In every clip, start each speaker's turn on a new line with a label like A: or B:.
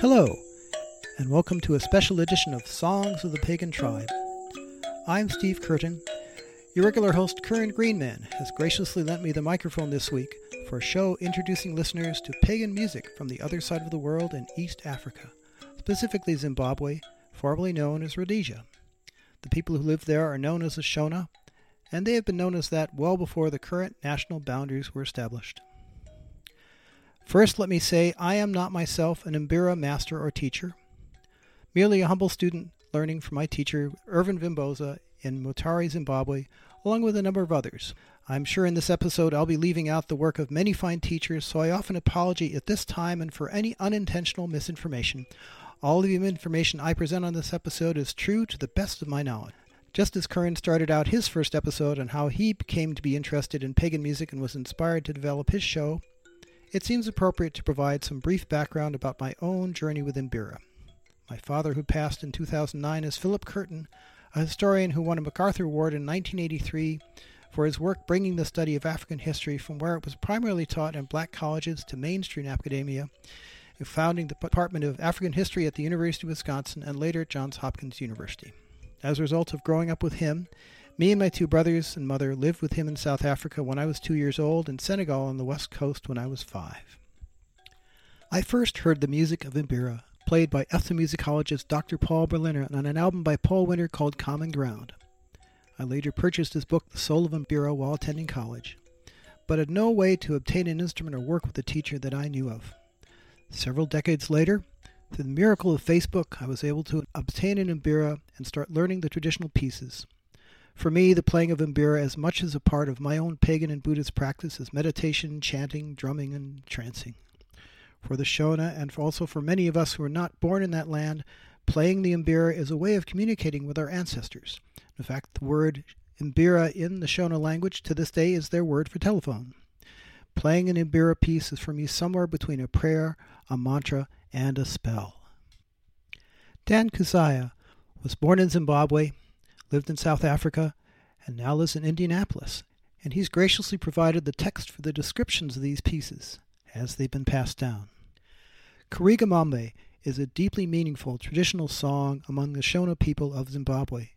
A: Hello, and welcome to a special edition of Songs of the Pagan Tribe. I'm Steve Curtin. Your regular host, Curran Greenman, has graciously lent me the microphone this week for a show introducing listeners to pagan music from the other side of the world in East Africa, specifically Zimbabwe, formerly known as Rhodesia. The people who live there are known as the Shona, and they have been known as that well before the current national boundaries were established. First, let me say I am not myself an Mbira master or teacher, merely a humble student learning from my teacher, Irvin Vimboso, in Mutare, Zimbabwe, along with a number of others. I'm sure in this episode I'll be leaving out the work of many fine teachers, so I often apologize at this time and for any unintentional misinformation. All the information I present on this episode is true to the best of my knowledge. Just as Curran started out his first episode on how he came to be interested in pagan music and was inspired to develop his show, it seems appropriate to provide some brief background about my own journey with Mbira. My father, who passed in 2009, is Philip Curtin, a historian who won a MacArthur Award in 1983 for his work bringing the study of African history from where it was primarily taught in black colleges to mainstream academia, founding the Department of African History at the University of Wisconsin and later at Johns Hopkins University. As a result of growing up with him, me and my two brothers and mother lived with him in South Africa when I was two years old and Senegal on the west coast when I was five. I first heard the music of Mbira played by ethnomusicologist Dr. Paul Berliner on an album by Paul Winter called Common Ground. I later purchased his book The Soul of Mbira while attending college, but had no way to obtain an instrument or work with a teacher that I knew of. Several decades later, through the miracle of Facebook, I was able to obtain an Mbira and start learning the traditional pieces. For me, the playing of Mbira as much as a part of my own pagan and Buddhist practice as meditation, chanting, drumming, and trancing. For the Shona, and also for many of us who are not born in that land, playing the Mbira is a way of communicating with our ancestors. In fact, the word Mbira in the Shona language to this day is their word for telephone. Playing an Mbira piece is for me somewhere between a prayer, a mantra, and a spell. Dan Kusaya was born in Zimbabwe lived in South Africa, and now lives in Indianapolis, and he's graciously provided the text for the descriptions of these pieces as they've been passed down. Karigamombe is a deeply meaningful traditional song among the Shona people of Zimbabwe,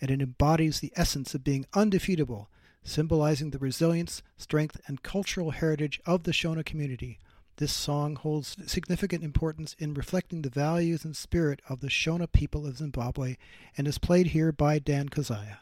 A: and it embodies the essence of being undefeatable, symbolizing the resilience, strength, and cultural heritage of the Shona community, this song holds significant importance in reflecting the values and spirit of the Shona people of Zimbabwe and is played here by Dan Kusaya.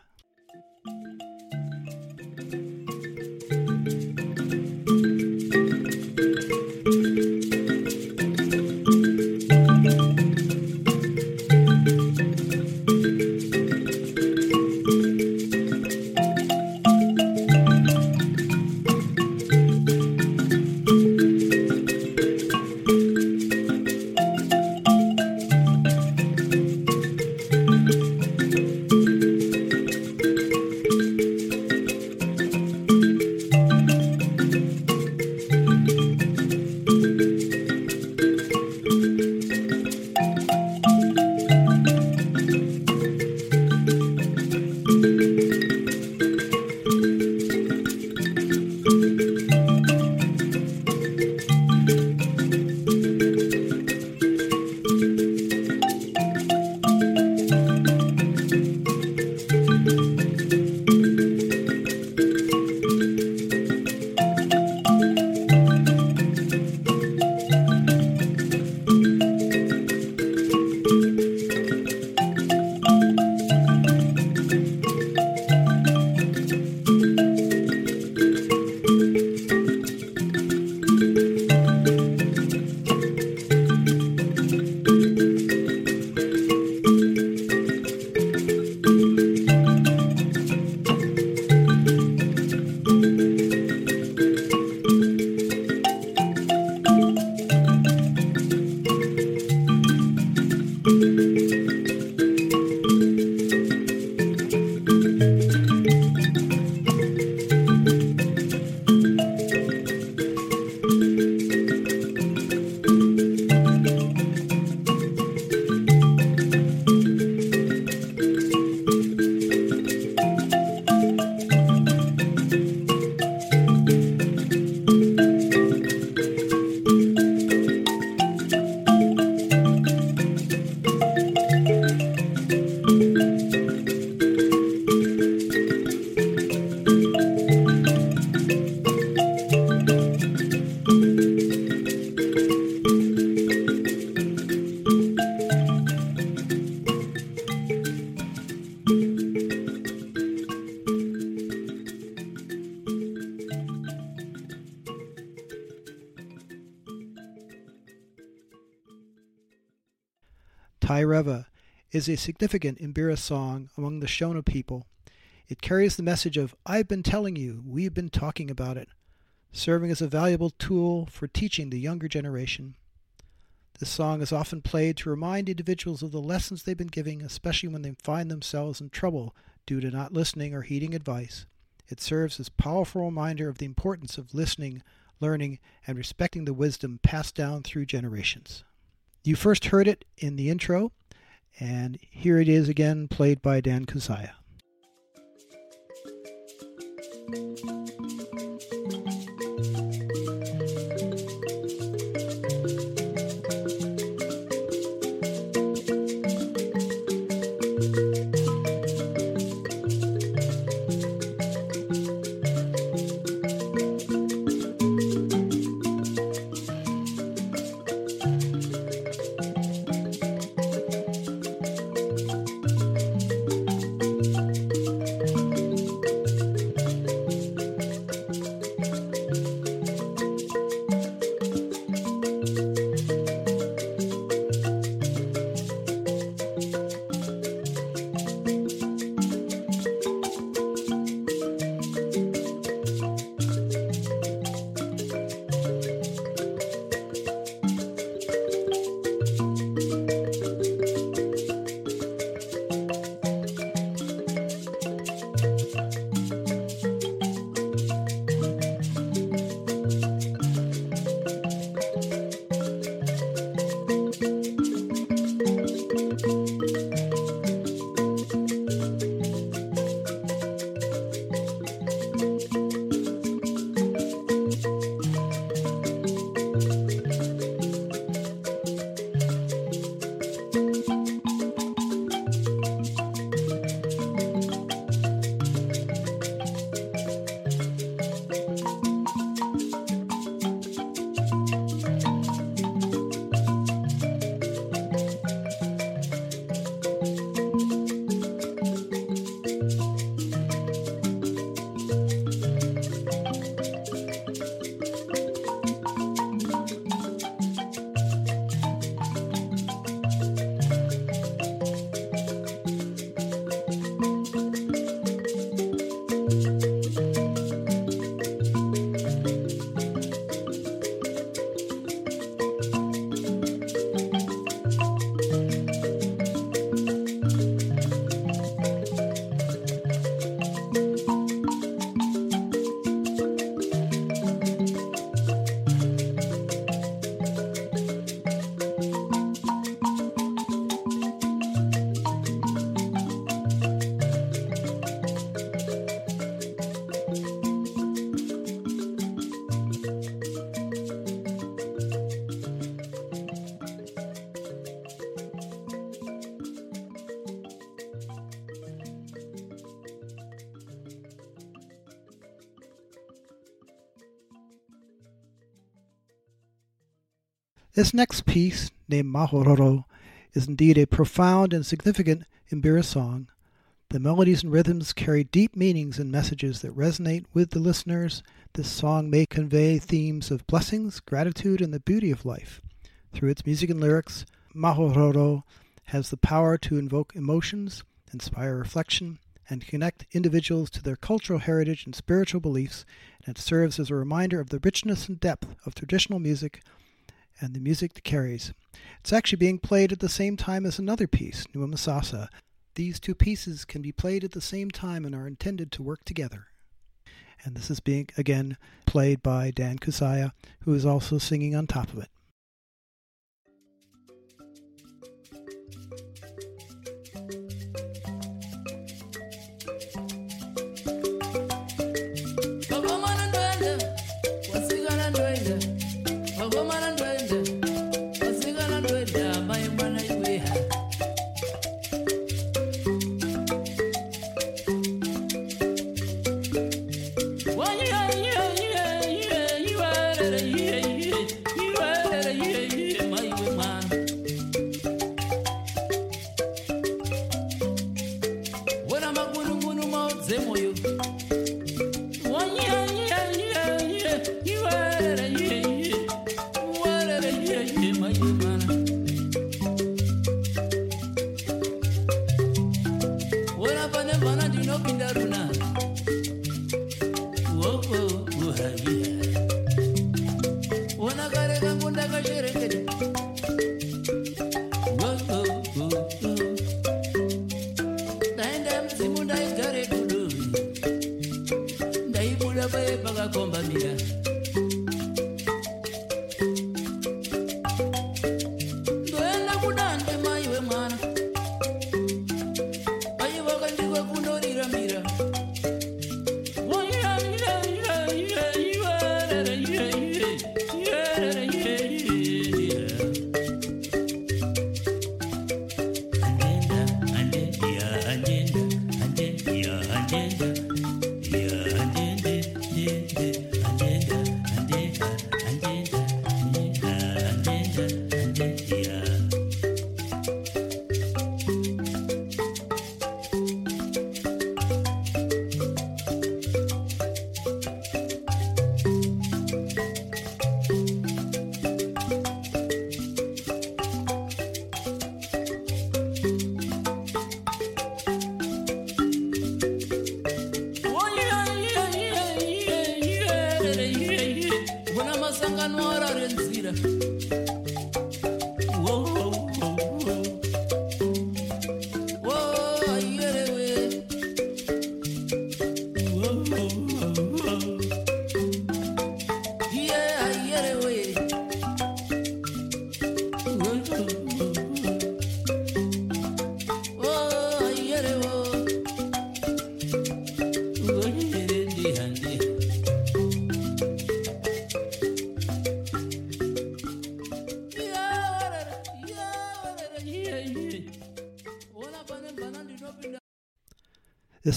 A: Taireva is a significant Imbira song among the Shona people. It carries the message of, I've been telling you, we've been talking about it, serving as a valuable tool for teaching the younger generation. This song is often played to remind individuals of the lessons they've been giving, especially when they find themselves in trouble due to not listening or heeding advice. It serves as a powerful reminder of the importance of listening, learning, and respecting the wisdom passed down through generations. You first heard it in the intro, and here it is again, played by Dan Kusaya. This next piece, named Mahororo, is indeed a profound and significant Imbira song. The melodies and rhythms carry deep meanings and messages that resonate with the listeners. This song may convey themes of blessings, gratitude, and the beauty of life. Through its music and lyrics, Mahororo has the power to invoke emotions, inspire reflection, and connect individuals to their cultural heritage and spiritual beliefs, and it serves as a reminder of the richness and depth of traditional music and the music that carries. It's actually being played at the same time as another piece, Nhemamusasa. These two pieces can be played at the same time and are intended to work together. And this is being, again, played by Dan Kusaya, who is also singing on top of it.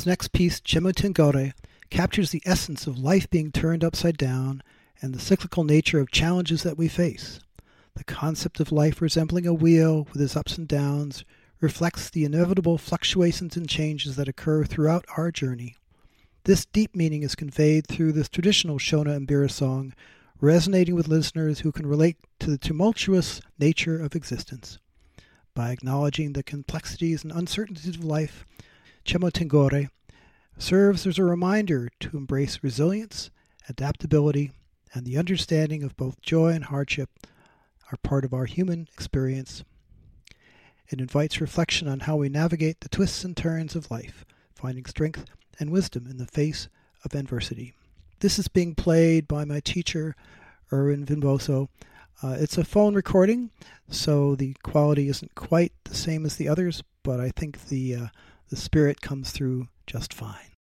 A: Next piece, Chemutengure, captures the essence of life being turned upside down and the cyclical nature of challenges that we face. The concept of life resembling a wheel with its ups and downs reflects the inevitable fluctuations and changes that occur throughout our journey. This deep meaning is conveyed through this traditional Shona Mbira song, resonating with listeners who can relate to the tumultuous nature of existence. By acknowledging the complexities and uncertainties of life, Chemutengure serves as a reminder to embrace resilience, adaptability, and the understanding of both joy and hardship are part of our human experience. It invites reflection on how we navigate the twists and turns of life, finding strength and wisdom in the face of adversity. This is being played by my teacher, Irvin Vimboso. Uh, it's a phone recording, so the quality isn't quite the same as the others, but I think the uh, the spirit comes through just fine.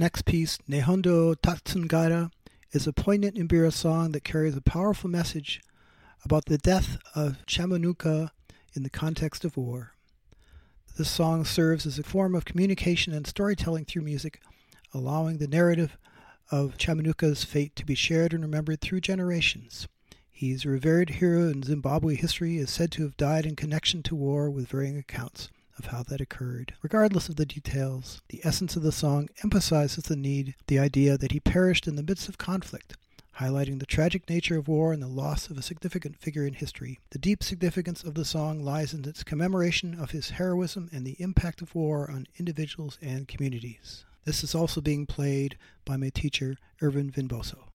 A: Next piece, Nehondo Tatsungara, is a poignant Mbira song that carries a powerful message about the death of Chaminuka in the context of war. This song serves as a form of communication and storytelling through music, allowing the narrative of Chaminuka's fate to be shared and remembered through generations. He's a revered hero in Zimbabwe history, is said to have died in connection to war with varying accounts of how that occurred. Regardless of the details, the essence of the song emphasizes the need, the idea that he perished in the midst of conflict, highlighting the tragic nature of war and the loss of a significant figure in history. The deep significance of the song lies in its commemoration of his heroism and the impact of war on individuals and communities. This is also being played by my teacher, Irvin Vimboso.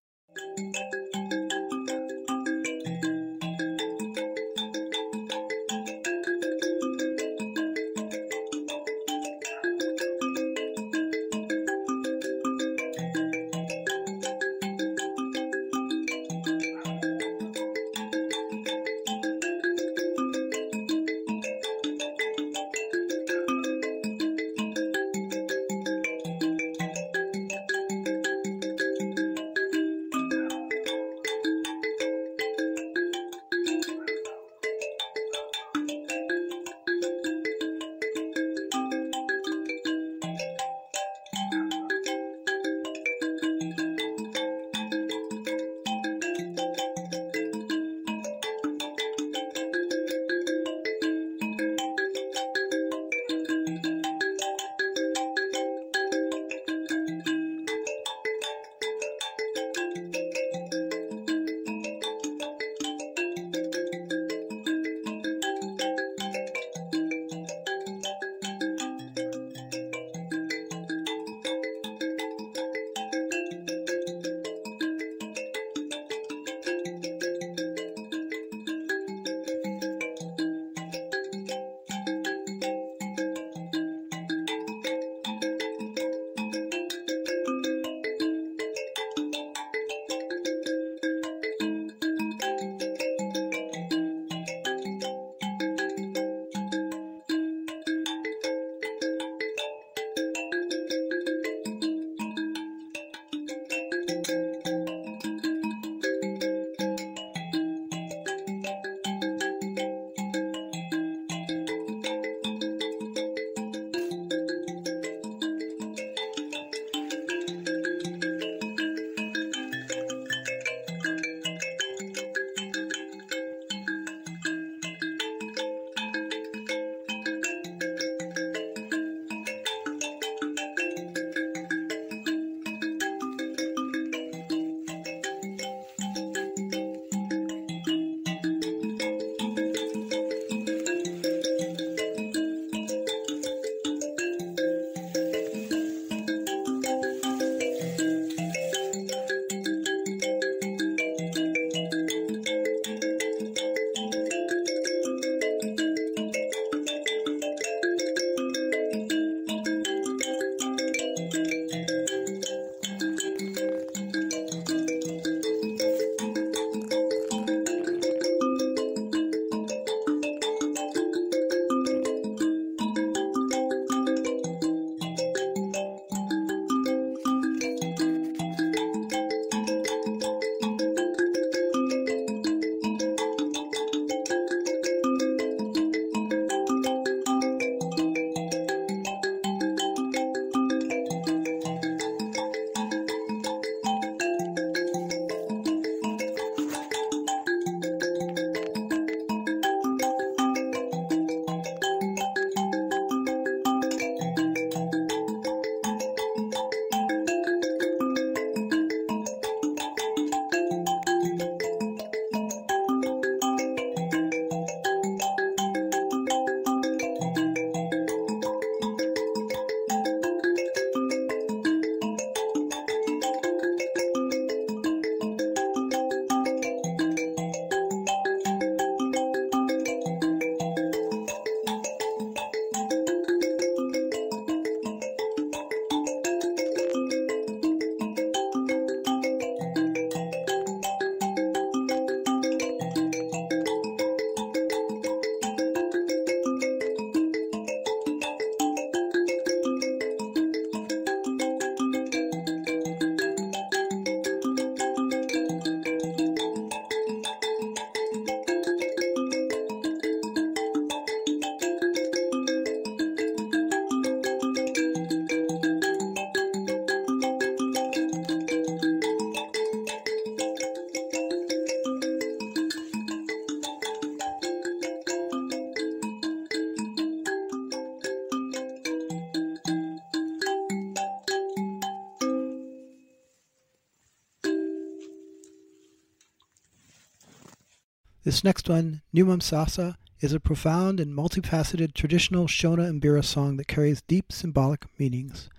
A: This next one, Nhemamusasa, is a profound and multifaceted traditional Shona Mbira song that carries deep symbolic meanings.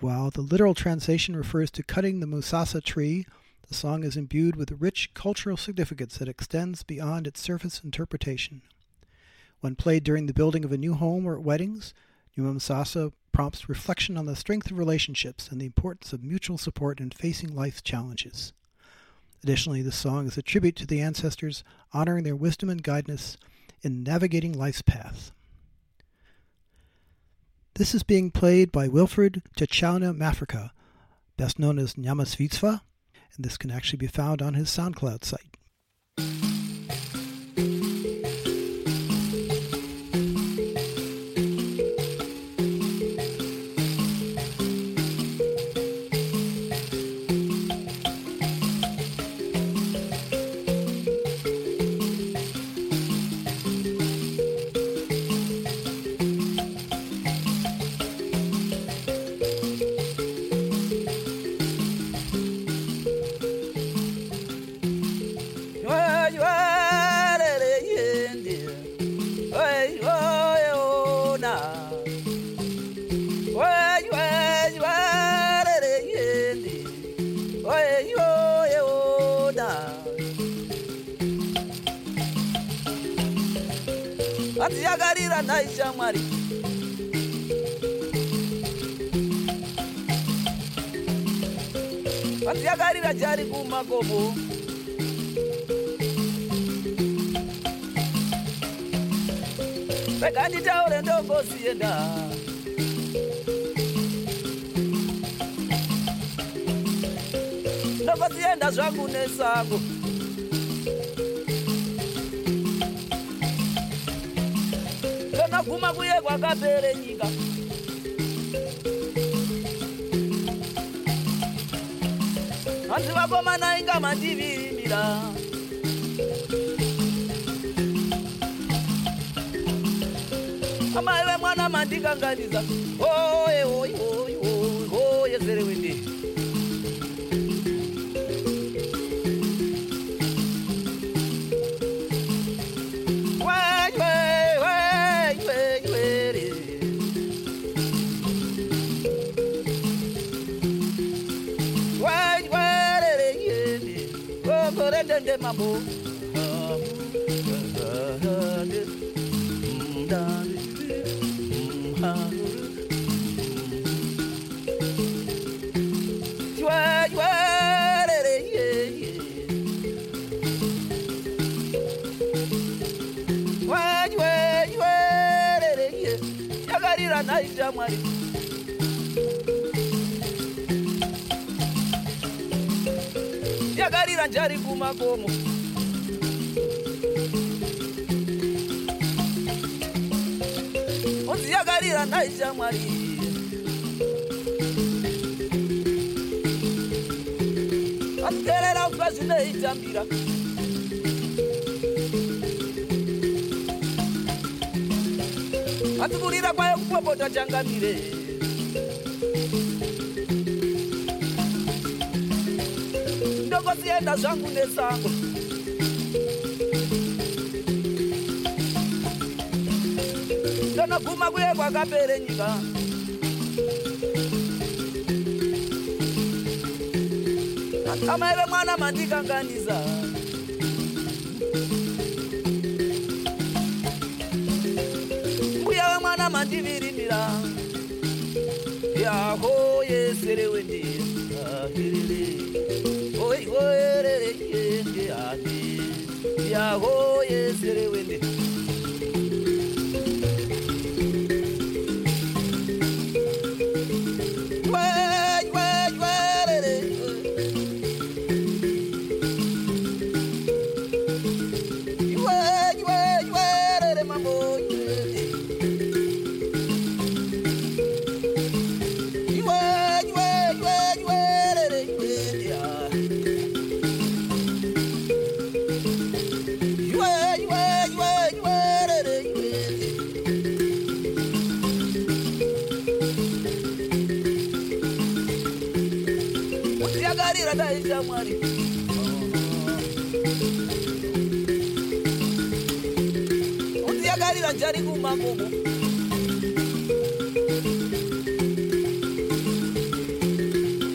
A: While the literal translation refers to cutting the Musasa tree, the song is imbued with a rich cultural significance that extends beyond its surface interpretation. When played during the building of a new home or at weddings, Nhemamusasa prompts reflection on the strength of relationships and the importance of mutual support in facing life's challenges. Additionally, the song is a tribute to the ancestors, honoring their wisdom and guidance in navigating life's path. This is being played by Wilfred Chachauna Mafrika, best known as Nyamasvisva, and this can actually be found on his SoundCloud site.
B: Atiyakarira nhai shamwari. Atiyakarira jari kumakomo. Rega nditaure ndongosienda ndongosienda zvangu nesango ndonoguma kuye kwakapere nyika. Hanzi vakomana inga mandivirimira amai vemwana mandikanganisa. Oye dendê mamô. ndakamirira njari kumakomo. Honzi yakarira ndaisha mwari. Vatiperera kubva zvinoitambira vatikurira kwayo kupopota changamire. Ndongosienda zvangu nesango ndonoguma kuye kwakapere nyika. Amai vemwana mandikanganisa mbuya vemwana mandivirimira yaho yesere wende ahirire oi oerere yende ati yaho yesere wende ya mwari. Kuti yakarira njari kumakomo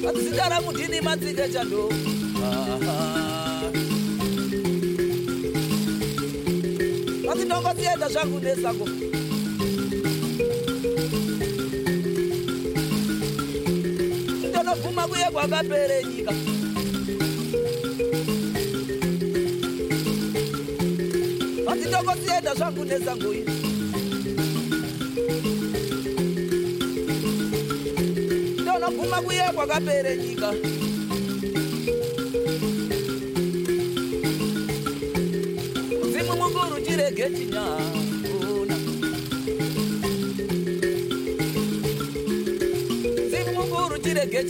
B: vatizitara mudhini matsike chando. Vatindongosienda zvangu nesako ndinonoguma kuye kwakapere nyika. Adzindongosienda zvangu nesango iri. Ndonobvuma kuye kwakapere nyika. Mzimu mukuru chirege chinyakuna mzimu mukuru chirege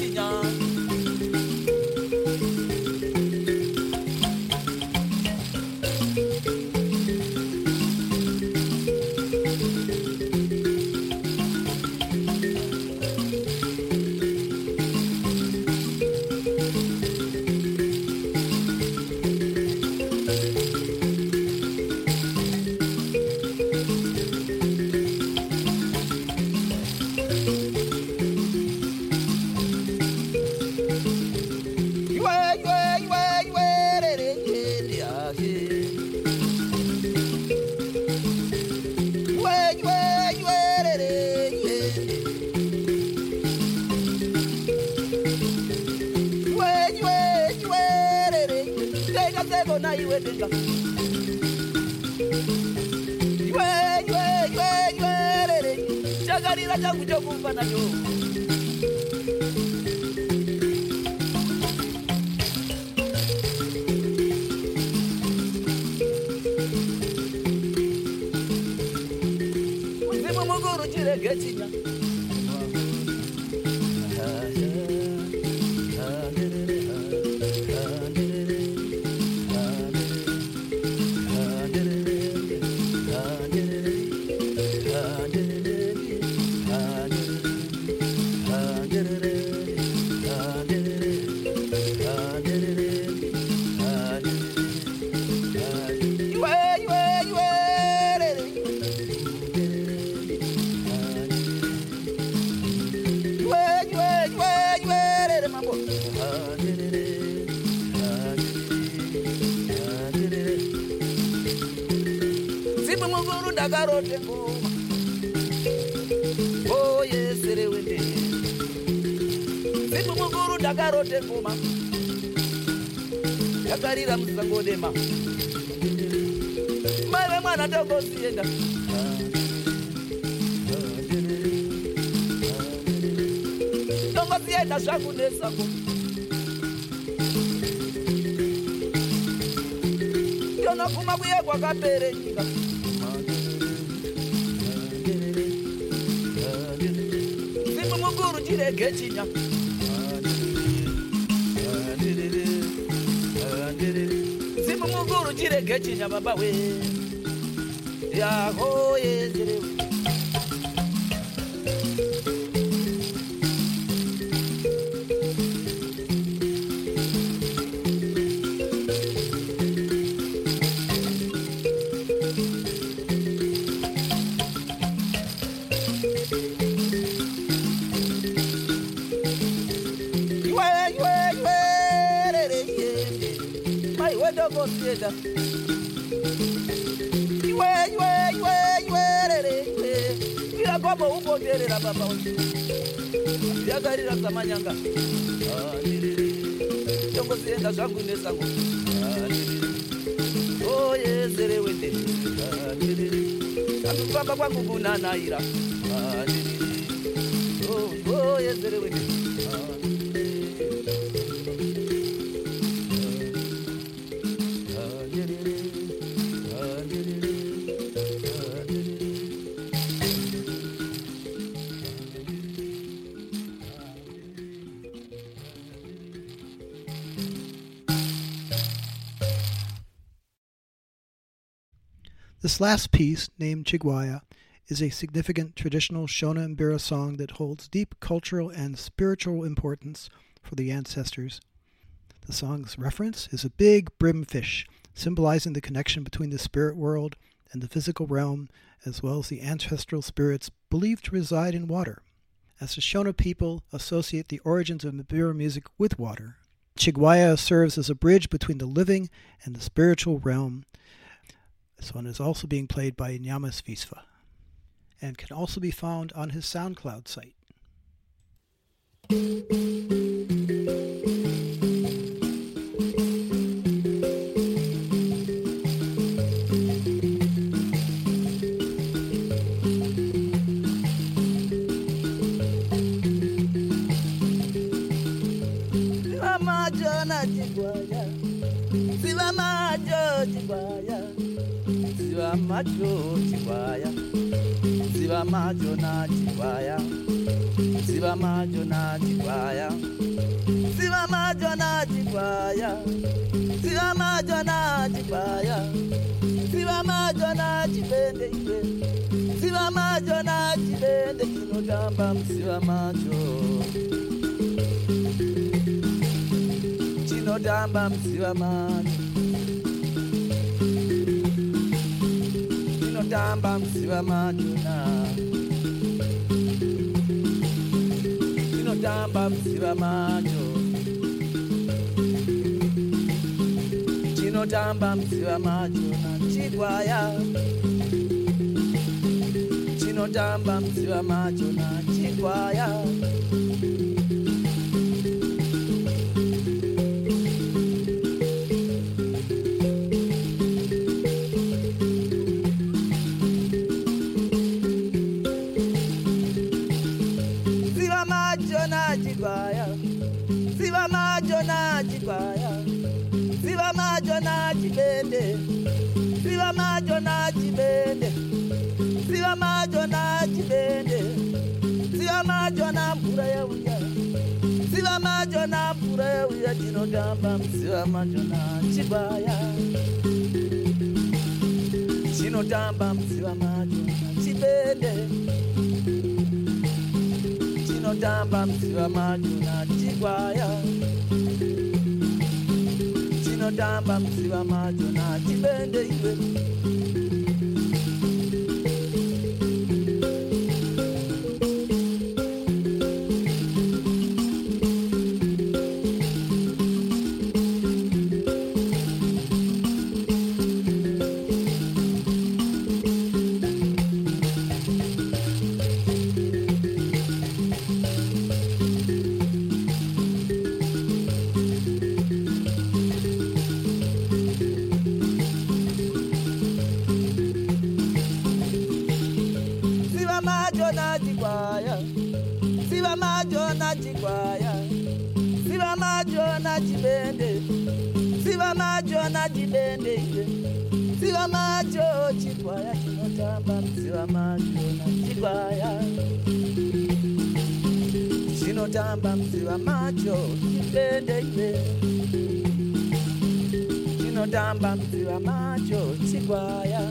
B: mvula nywenywenywerere chakarira changu chokumva nacho. Muzimu mukuru chirege chinya. Mukuru ndakarote ngoma oyesere wende. Mzimu mukuru ndakarote ngoma yakarira musangodema mai vemwana tongosienda tongosienda zvangu nesango. Ndonoguma kuye kwakapere nyika mukuru chirege chinya mzimu mukuru chirege chinya baba Iwe, sieda iwe iwe iwe iwerere iwe iragombo ukonderera baba vyakarira samanyanga. Ah, Tongosienda zvangu nesango. Oyezere wete kakufamba kwangu kunanaira. Ah, Oyezere oh, oh, wete
A: This last piece, named Chigwaya, is a significant traditional Shona Mbira song that holds deep cultural and spiritual importance for the ancestors. The song's reference is a big bream fish, symbolizing the connection between the spirit world and the physical realm, as well as the ancestral spirits believed to reside in water. As the Shona people associate the origins of Mbira music with water, Chigwaya serves as a bridge between the living and the spiritual realm. This one is also being played by Nyamasvisva and can also be found on his SoundCloud site.
B: Siva majo chigwaya. Siva majo na chigwaya. Siva majo na chigwaya. Siva majo na chigwaya. Siva majo na chigwaya. Siva majo na chibende iwe. Siva majo na chibende kinotamba siva majo. chinotamba mziva macho chinotamba mziva macho na chinotamba mziva macho. Chinotamba mziva macho na chigwaya. Chinotamba mziva macho na chigwaya chibende. Siva macho na chibende. Siva macho na mvura ya uya. Siva macho na mvura ya uya chinotamba. Siva macho na chigwaya. Chinotamba siva macho na chibende chinotamba mziva macho na chigwaya chinotamba mziva macho na chibende iwe na chibende. Siva macho na chibende. Iwe siva macho chigwaya chinotamba. Siva macho na chigwaya chinotamba. Siva macho chibende. Iwe chinotamba. Siva macho chigwaya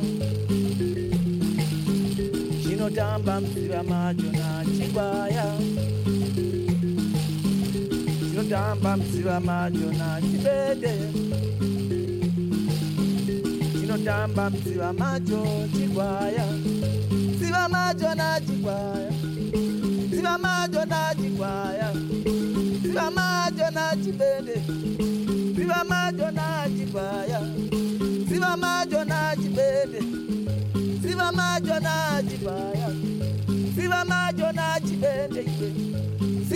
B: chinotamba. Mziva macho na chigwaya chinotamba mziva macho na chibende chinotamba mziva macho chigwaya ziva macho na chigwaya ziva macho na chigwaya ziva macho na chibende ziva macho na chigwaya ziva macho na chibende Siva macho na chigwaya Siva macho na chibende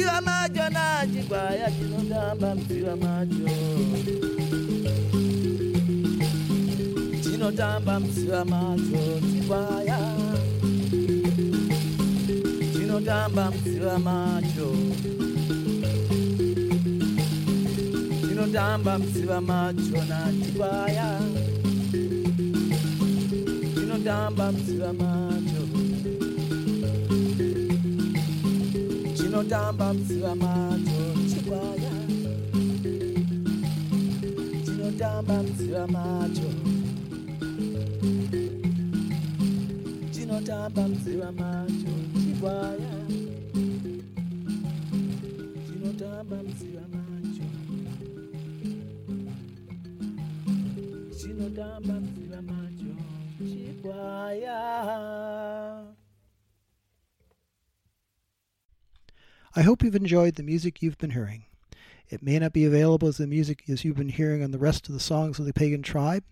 B: iwe Siva macho na chigwaya Chinotamba msiva macho Chinotamba msiva macho chigwaya Chinotamba msiva macho Chinotamba msiva macho na chigwaya chinotamba mziva macho chinotamba mziva macho chigwaya chinotamba mziva macho chinotamba mziva macho chigwaya chinotamba mziva macho chinotamba mziva macho chigwaya
A: I hope you've enjoyed the music you've been hearing. It may not be available as the music as you've been hearing on the rest of the songs of the Pagan Tribe.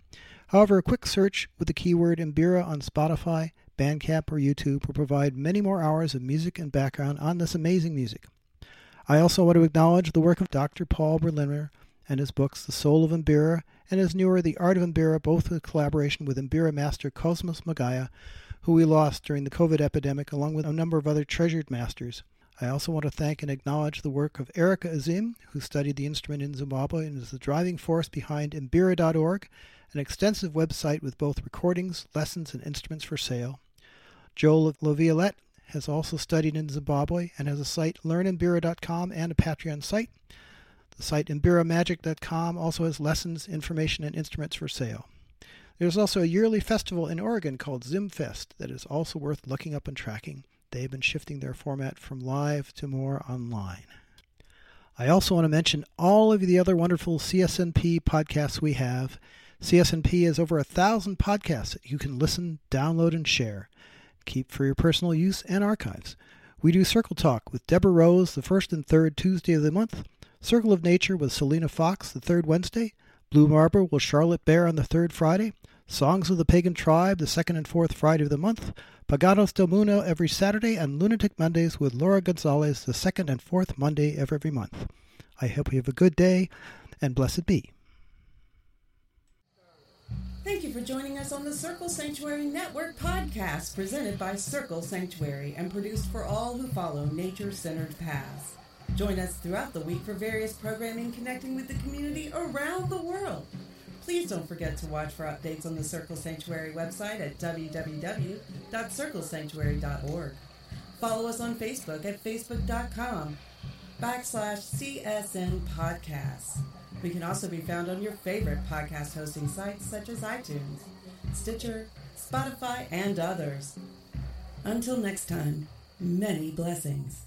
A: However, a quick search with the keyword Mbira on Spotify, Bandcamp, or YouTube will provide many more hours of music and background on this amazing music. I also want to acknowledge the work of Dr. Paul Berliner and his books The Soul of Mbira and his newer The Art of Mbira, both in collaboration with Mbira master Cosmas Magaya, who we lost during the COVID epidemic, along with a number of other treasured masters. I also want to thank and acknowledge the work of Erica Azim, who studied the instrument in Zimbabwe and is the driving force behind Mbira.org, an extensive website with both recordings, lessons, and instruments for sale. Joe LaViolette has also studied in Zimbabwe and has a site, learnmbira.com, and a Patreon site. The site mbiramagic.com also has lessons, information, and instruments for sale. There's also a yearly festival in Oregon called ZimFest that is also worth looking up and tracking. They've been shifting their format from live to more online. I also want to mention all of the other wonderful CSNP podcasts we have. CSNP has over a thousand podcasts that you can listen, download, and share. Keep for your personal use and archives. We do Circle Talk with Deborah Rose the first and third Tuesday of the month. Circle of Nature with Selena Fox the third Wednesday, Blue Marble with Charlotte Bear on the third Friday, Songs of the Pagan Tribe the second and fourth Friday of the month, Paganos del Mundo every Saturday, and Lunatic Mondays with Laura Gonzalez the second and fourth Monday of every month. I hope you have a good day, and blessed be.
C: Thank you for joining us on the Circle Sanctuary Network podcast presented by Circle Sanctuary and produced for all who follow nature centered paths. Join us throughout the week for various programming connecting with the community around the world. Please don't forget to watch for updates on the Circle Sanctuary website at www.circlesanctuary.org. Follow us on Facebook at facebook.com backslash CSN Podcasts. We can also be found on your favorite podcast hosting sites such as iTunes, Stitcher, Spotify, and others. Until next time, many blessings.